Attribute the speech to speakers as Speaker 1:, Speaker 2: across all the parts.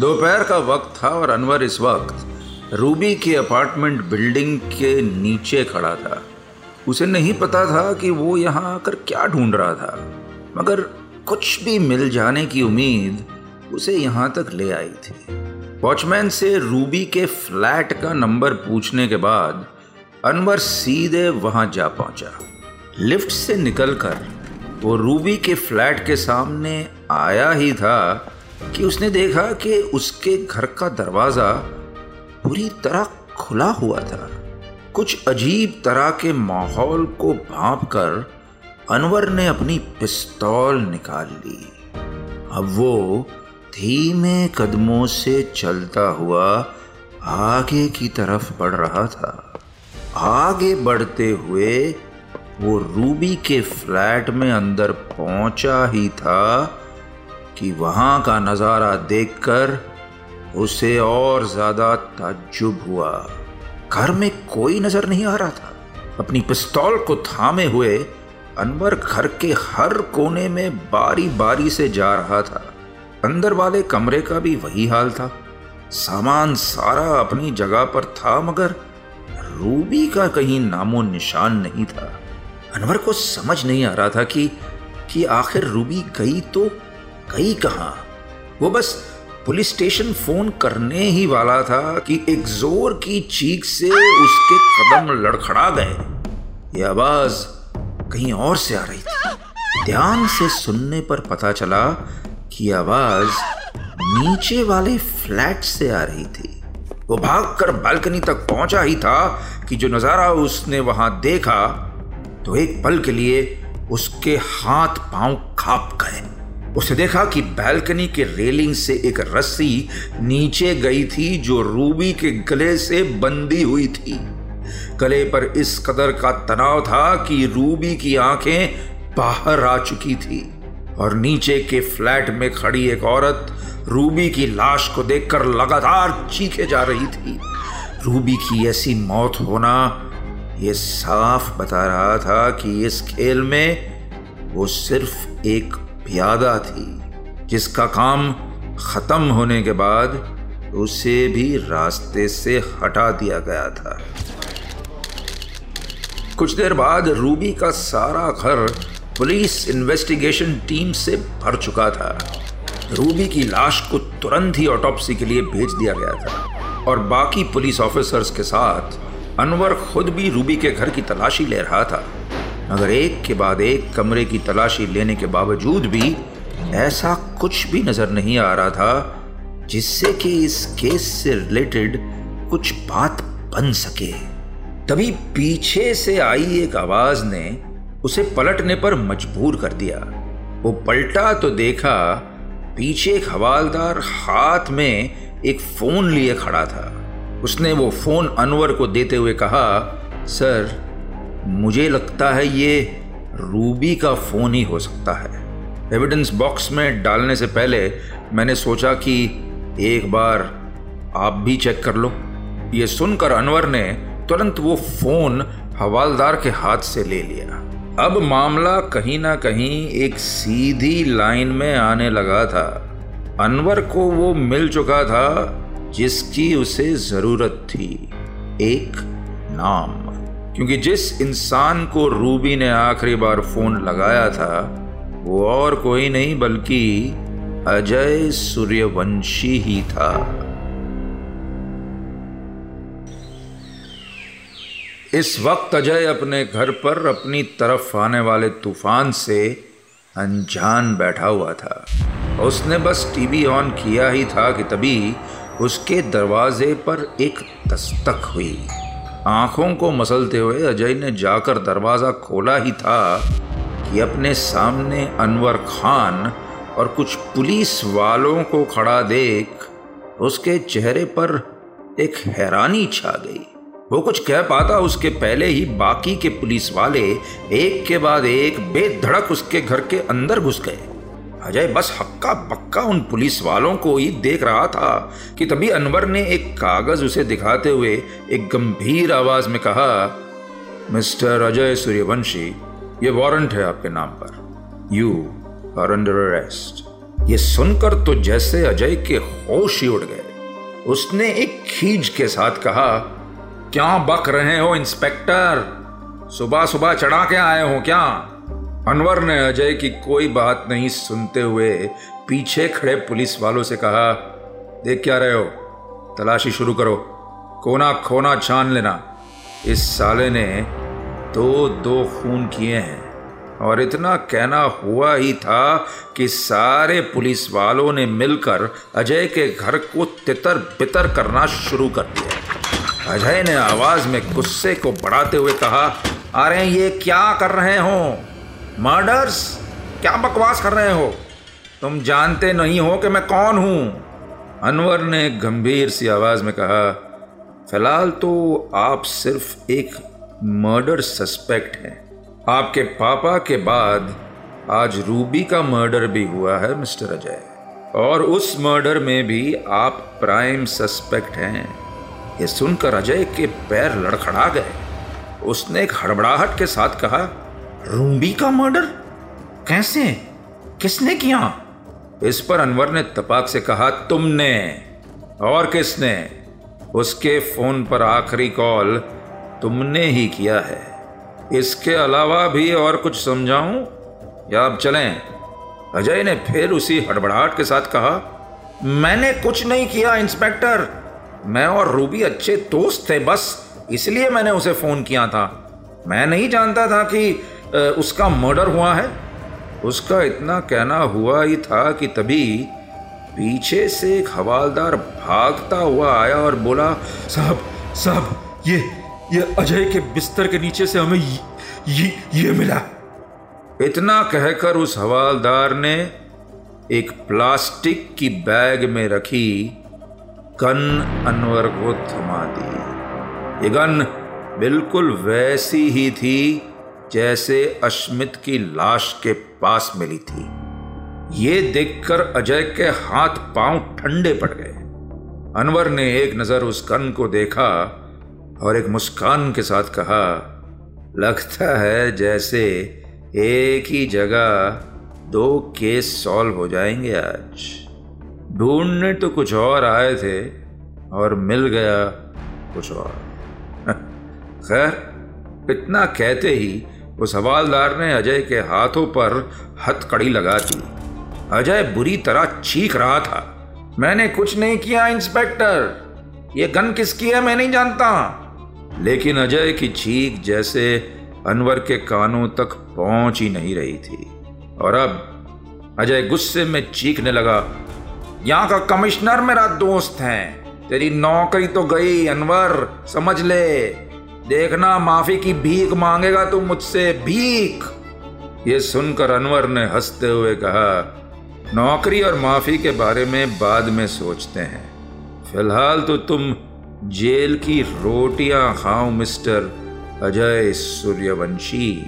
Speaker 1: दोपहर का वक्त था और अनवर इस वक्त रूबी के अपार्टमेंट बिल्डिंग के नीचे खड़ा था। उसे नहीं पता था कि वो यहाँ आकर क्या ढूंढ रहा था, मगर कुछ भी मिल जाने की उम्मीद उसे यहाँ तक ले आई थी। वॉचमैन से रूबी के फ्लैट का नंबर पूछने के बाद अनवर सीधे वहाँ जा पहुँचा। लिफ्ट से निकलकर वो रूबी के फ्लैट के सामने आया ही था कि उसने देखा कि उसके घर का दरवाज़ा पूरी तरह खुला हुआ था। कुछ अजीब तरह के माहौल को भाप कर अनवर ने अपनी पिस्तौल निकाल ली। अब वो धीमे कदमों से चलता हुआ आगे की तरफ़ बढ़ रहा था। आगे बढ़ते हुए वो रूबी के फ्लैट में अंदर पहुँचा ही था कि वहाँ का नज़ारा देखकर उसे और ज़्यादा ताज्जुब हुआ। घर में कोई नज़र नहीं आ रहा था। अपनी पिस्तौल को थामे हुए अनवर घर के हर कोने में बारी बारी से जा रहा था। अंदर वाले कमरे का भी वही हाल था। सामान सारा अपनी जगह पर था, मगर रूबी का कहीं नामो निशान नहीं था। अनवर को समझ नहीं आ रहा था कि कि आखिर रूबी गई तो गई कहा? वो बस पुलिस स्टेशन फ़ोन करने ही वाला था कि एक ज़ोर की चीख से उसके कदम लड़खड़ा गए। ये आवाज़ कहीं और से आ रही थी। ध्यान से सुनने पर पता चला कि आवाज़ नीचे वाले फ्लैट से आ रही थी। वो भागकर बालकनी तक पहुँचा ही था कि जो नज़ारा उसने वहाँ देखा तो एक पल के लिए उसके हाथ पाँव खाप गए। उसे देखा कि बैल्कनी के रेलिंग से एक रस्सी नीचे गई थी जो रूबी के गले से बंधी हुई थी। गले पर इस कदर का तनाव था कि रूबी की आँखें बाहर आ चुकी थी और नीचे के फ्लैट में खड़ी एक औरत रूबी की लाश को देखकर लगातार चीखे जा रही थी। रूबी की ऐसी मौत होना ये साफ़ बता रहा था कि इस खेल में वो सिर्फ़ एक प्यादा थी। जिसका काम खत्म होने के बाद उसे भी रास्ते से हटा दिया गया था। कुछ देर बाद रूबी का सारा घर पुलिस इन्वेस्टिगेशन टीम से भर चुका था। रूबी की लाश को तुरंत ही ऑटोप्सी के लिए भेज दिया गया था और बाकी पुलिस ऑफिसर्स के साथ अनवर खुद भी रूबी के घर की तलाशी ले रहा था। मगर एक के बाद एक कमरे की तलाशी लेने के बावजूद भी ऐसा कुछ भी नज़र नहीं आ रहा था, जिससे कि इस केस से रिलेटेड कुछ बात बन सके। तभी पीछे से आई एक आवाज़ ने उसे पलटने पर मजबूर कर दिया। वो पलटा तो देखा, पीछे एक हवालदार हाथ में एक फ़ोन लिए खड़ा था। उसने वो फ़ोन अनवर को देते हुए कहा, सर मुझे लगता है ये रूबी का फ़ोन ही हो सकता है। एविडेंस बॉक्स में डालने से पहले मैंने सोचा कि एक बार आप भी चेक कर लो। ये सुनकर अनवर ने तुरंत वो फ़ोन हवालदार के हाथ से ले लिया। अब मामला कहीं ना कहीं एक सीधी लाइन में आने लगा था। अनवर को वो मिल चुका था जिसकी उसे ज़रूरत थी। एक नाम। क्योंकि जिस इंसान को रूबी ने आखिरी बार फ़ोन लगाया था, वो और कोई नहीं, बल्कि अजय सूर्यवंशी ही था। इस वक्त अजय अपने घर पर अपनी तरफ़ आने वाले तूफ़ान से अनजान बैठा हुआ था। उसने बस टीवी ऑन किया ही था कि तभी उसके दरवाजे पर एक दस्तक हुई। आँखों को मसलते हुए अजय ने जाकर दरवाज़ा खोला ही था कि अपने सामने अनवर खान और कुछ पुलिस वालों को खड़ा देख उसके चेहरे पर एक हैरानी छा गई। वो कुछ कह पाता उसके पहले ही बाकी के पुलिस वाले एक के बाद एक बेधड़क उसके घर के अंदर घुस गए। अजय बस हक्का पक्का उन पुलिस वालों को ही देख रहा था कि तभी अनवर ने एक कागज़ उसे दिखाते हुए एक गंभीर आवाज़ में कहा, मिस्टर अजय सूर्यवंशी, ये वारंट है आपके नाम पर। यू आर अंडर अरेस्ट ये सुनकर तो जैसे अजय के होश ही उड़ गए। उसने एक खींच के साथ कहा, क्या बक रहे हो, इंस्पेक्टर? सुबह सुबह चढ़ा के आए हो क्या? अनवर ने अजय की कोई बात नहीं सुनते हुए पीछे खड़े पुलिस वालों से कहा, देख क्या रहे हो? तलाशी शुरू करो। कोना खोना छान लेना। इस साले ने दो दो खून किए हैं और इतना कहना हुआ ही था कि सारे पुलिस वालों ने मिलकर अजय के घर को तितर बितर करना शुरू कर दिया अजय ने आवाज़ में गुस्से को बढ़ाते हुए कहा, अरे ये क्या कर रहे हो? मर्डर्स क्या बकवास कर रहे हो? तुम जानते नहीं हो कि मैं कौन हूँ? अनवर ने गंभीर सी आवाज़ में कहा, फ़िलहाल तो आप सिर्फ़ एक मर्डर सस्पेक्ट हैं। आपके पापा के बाद आज रूबी का मर्डर भी हुआ है, मिस्टर अजय। और उस मर्डर में भी आप प्राइम सस्पेक्ट हैं। ये सुनकर अजय के पैर लड़खड़ा गए। उसने एक हड़बड़ाहट के साथ कहा रूबी का मर्डर? कैसे? किसने किया? इस पर अनवर ने तपाक से कहा, तुमने और किसने? उसके फ़ोन पर आखिरी कॉल तुमने ही किया है। इसके अलावा भी और कुछ समझाऊं? या अब चलें? अजय ने फिर उसी हड़बड़ाहट के साथ कहा, मैंने कुछ नहीं किया, इंस्पेक्टर। मैं और रूबी अच्छे दोस्त थे, बस इसलिए मैंने उसे फ़ोन किया था। मैं नहीं जानता था कि उसका मर्डर हुआ है। उसका इतना कहना हुआ ही था कि तभी पीछे से एक हवालदार भागता हुआ आया और बोला, साहब साहब, ये ये अजय के बिस्तर के नीचे से हमें ये ये मिला। इतना कहकर उस हवालदार ने एक प्लास्टिक की बैग में रखी गन अनवर को थमा दी। ये गन बिल्कुल वैसी ही थी जैसे अश्मित की लाश के पास मिली थी। ये देखकर अजय के हाथ पाँव ठंडे पड़ गए। अनवर ने एक नज़र उस गन को देखा और एक मुस्कान के साथ कहा, लगता है जैसे एक ही जगह दो केस सॉल्व हो जाएँगे आज। ढूँढने तो कुछ और आए थे और मिल गया कुछ और। खैर, इतना कहते ही उस हवालदार ने अजय के हाथों पर हथकड़ी लगा दी। अजय बुरी तरह चीख रहा था। मैंने कुछ नहीं किया, इंस्पेक्टर। ये गन किसकी है, मैं नहीं जानता। लेकिन अजय की चीख जैसे अनवर के कानों तक पहुँच ही नहीं रही थी। और अब अजय गुस्से में चीखने लगा, यहाँ का कमिश्नर मेरा दोस्त है। तेरी नौकरी तो गई, अनवर, समझ ले। देखना, माफ़ी की भीख मांगेगा तू मुझसे भीख। ये सुनकर अनवर ने हँसते हुए कहा, नौकरी और माफ़ी के बारे में बाद में सोचते हैं। फ़िलहाल तो तुम जेल की रोटियाँ खाओ, मिस्टर अजय सूर्यवंशी।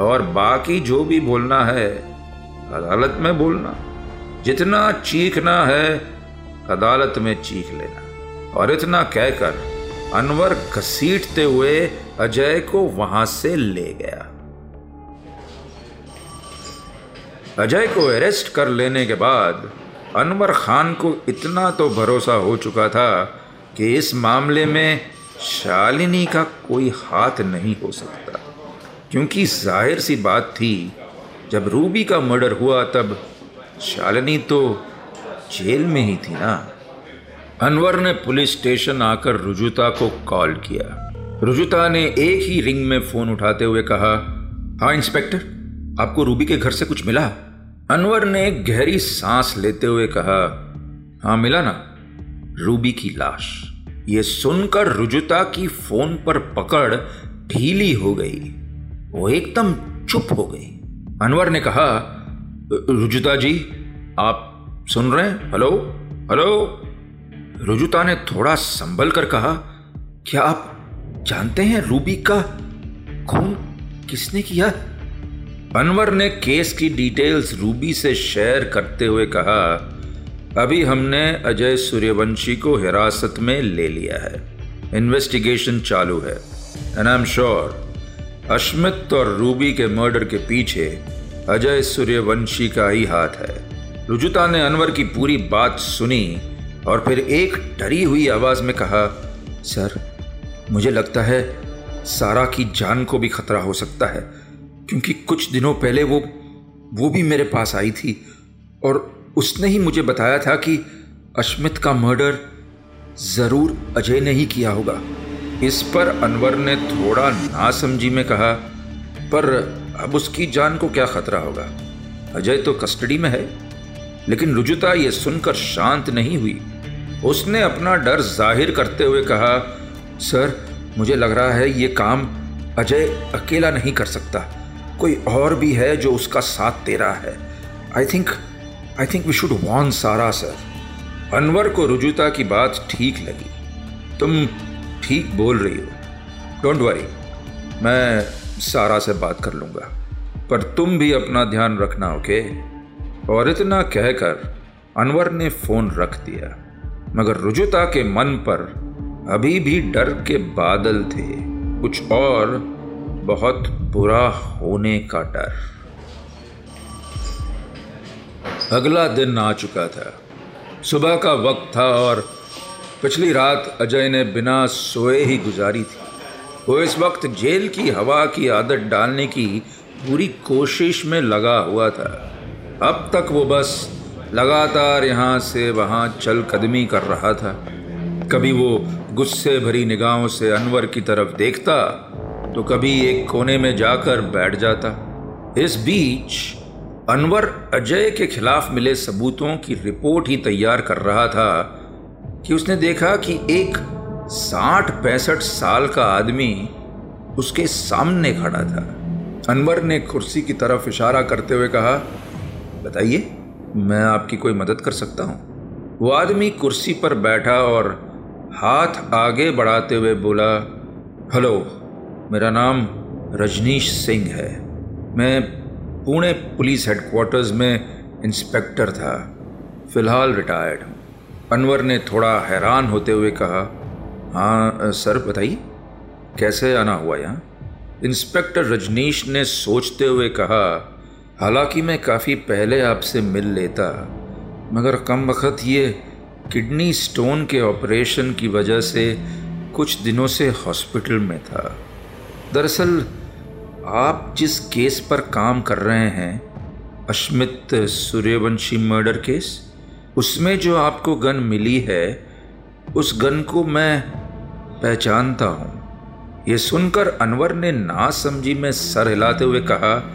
Speaker 1: और बाकी जो भी बोलना है, अदालत में बोलना। जितना चीखना है, अदालत में चीख लेना। और इतना कहकर अनवर घसीटते हुए अजय को वहाँ से ले गया। अजय को अरेस्ट कर लेने के बाद अनवर खान को इतना तो भरोसा हो चुका था कि इस मामले में शालिनी का कोई हाथ नहीं हो सकता। क्योंकि ज़ाहिर सी बात थी, जब रूबी का मर्डर हुआ तब शालिनी तो जेल में ही थी ना। अनवर ने पुलिस स्टेशन आकर रुजुता को कॉल किया। रुजुता ने एक ही रिंग में फ़ोन उठाते हुए कहा हाँ इंस्पेक्टर, आपको रूबी के घर से कुछ मिला? अनवर ने गहरी सांस लेते हुए कहा हाँ मिला ना, रूबी की लाश। ये सुनकर रुजुता की फ़ोन पर पकड़ ढीली हो गई। वो एकदम चुप हो गई। अनवर ने कहा रुजुता जी, आप सुन रहे हैं? हेलो? हेलो? रुजुता ने थोड़ा संभल कर कहा, क्या आप जानते हैं रूबी का खून किसने किया? अनवर ने केस की डिटेल्स रूबी से शेयर करते हुए कहा, अभी हमने अजय सूर्यवंशी को हिरासत में ले लिया है। इन्वेस्टिगेशन चालू है। And I am sure Ashmit और रूबी के मर्डर के पीछे अजय सूर्यवंशी का ही हाथ है। रुजुता ने अनवर की पूरी बात सुनी और फिर एक डरी हुई आवाज़ में कहा, सर, मुझे लगता है सारा की जान को भी खतरा हो सकता है, क्योंकि कुछ दिनों पहले वो वो भी मेरे पास आई थी और उसने ही मुझे बताया था कि अश्मित का मर्डर ज़रूर अजय ने ही किया होगा। इस पर अनवर ने थोड़ा नासमझी में कहा, पर अब उसकी जान को क्या खतरा होगा? अजय तो कस्टडी में है, लेकिन रुजुता ये सुनकर शांत नहीं हुई। उसने अपना डर ज़ाहिर करते हुए कहा, सर, मुझे लग रहा है ये काम अजय अकेला नहीं कर सकता। कोई और भी है जो उसका साथ दे रहा है। I think I think we should warn Sara sir Anwar को रुजुता की बात ठीक लगी। तुम ठीक बोल रही हो। डोंट वरी मैं सारा से बात कर लूँगा। पर तुम भी अपना ध्यान रखना ओके और इतना कहकर अनवर ने फ़ोन रख दिया। मगर रुजुता के मन पर अभी भी डर के बादल थे। कुछ और बहुत बुरा होने का डर। अगला दिन आ चुका था। सुबह का वक्त था और पिछली रात अजय ने बिना सोए ही गुजारी थी। वो इस वक्त जेल की हवा की आदत डालने की पूरी कोशिश में लगा हुआ था। अब तक वो बस लगातार यहाँ से वहाँ चल कदमी कर रहा था। कभी वो गुस्से भरी निगाहों से अनवर की तरफ़ देखता तो कभी एक कोने में जाकर बैठ जाता। इस बीच अनवर अजय के खिलाफ मिले सबूतों की रिपोर्ट ही तैयार कर रहा था कि उसने देखा कि एक साठ पैंसठ साल का आदमी उसके सामने खड़ा था। अनवर ने कुर्सी की तरफ़ इशारा करते हुए कहा, बताइए मैं आपकी कोई मदद कर सकता हूँ? वो आदमी कुर्सी पर बैठा और हाथ आगे बढ़ाते हुए बोला, हेलो, मेरा नाम रजनीश सिंह है। मैं पुणे पुलिस हेडक्वार्टर्स में इंस्पेक्टर था, फ़िलहाल रिटायर्ड हूँ। अनवर ने थोड़ा हैरान होते हुए कहा हाँ सर, बताइए, कैसे आना हुआ यहाँ? इंस्पेक्टर रजनीश ने सोचते हुए कहा हालाँकि मैं काफ़ी पहले आपसे मिल लेता, मगर कम वक्त ये किडनी स्टोन के ऑपरेशन की वजह से कुछ दिनों से हॉस्पिटल में था। दरअसल, आप जिस केस पर काम कर रहे हैं, अश्मित सूर्यवंशी मर्डर केस, उसमें जो आपको गन मिली है, उस गन को मैं पहचानता हूँ। ये सुनकर अनवर ने ना समझी में सर हिलाते हुए कहा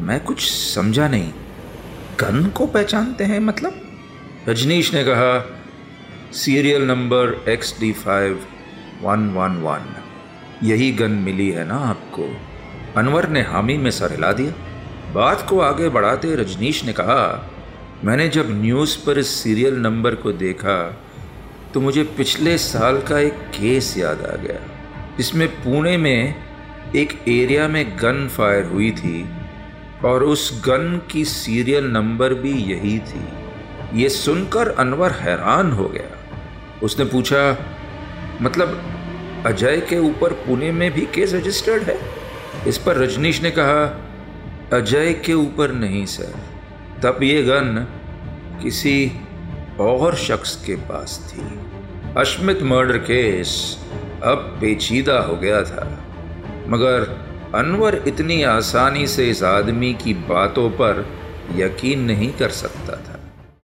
Speaker 1: मैं कुछ समझा नहीं। गन को पहचानते हैं मतलब? रजनीश ने कहा, serial number X D five one one one यही गन मिली है ना आपको? अनवर ने हामी में सर हिला दिया। बात को आगे बढ़ाते रजनीश ने कहा, मैंने जब न्यूज़ पर इस सीरियल नंबर को देखा तो मुझे पिछले साल का एक केस याद आ गया। इसमें पुणे में एक एरिया में गन फायर हुई थी। और उस गन की सीरियल नंबर भी यही थी। ये सुनकर अनवर हैरान हो गया। उसने पूछा मतलब अजय के ऊपर पुणे में भी केस रजिस्टर्ड है? इस पर रजनीश ने कहा, अजय के ऊपर नहीं, सर। तब ये गन किसी और शख्स के पास थी। अश्मित मर्डर केस अब पेचीदा हो गया था। मगर अनवर इतनी आसानी से इस आदमी की बातों पर यकीन नहीं कर सकता था।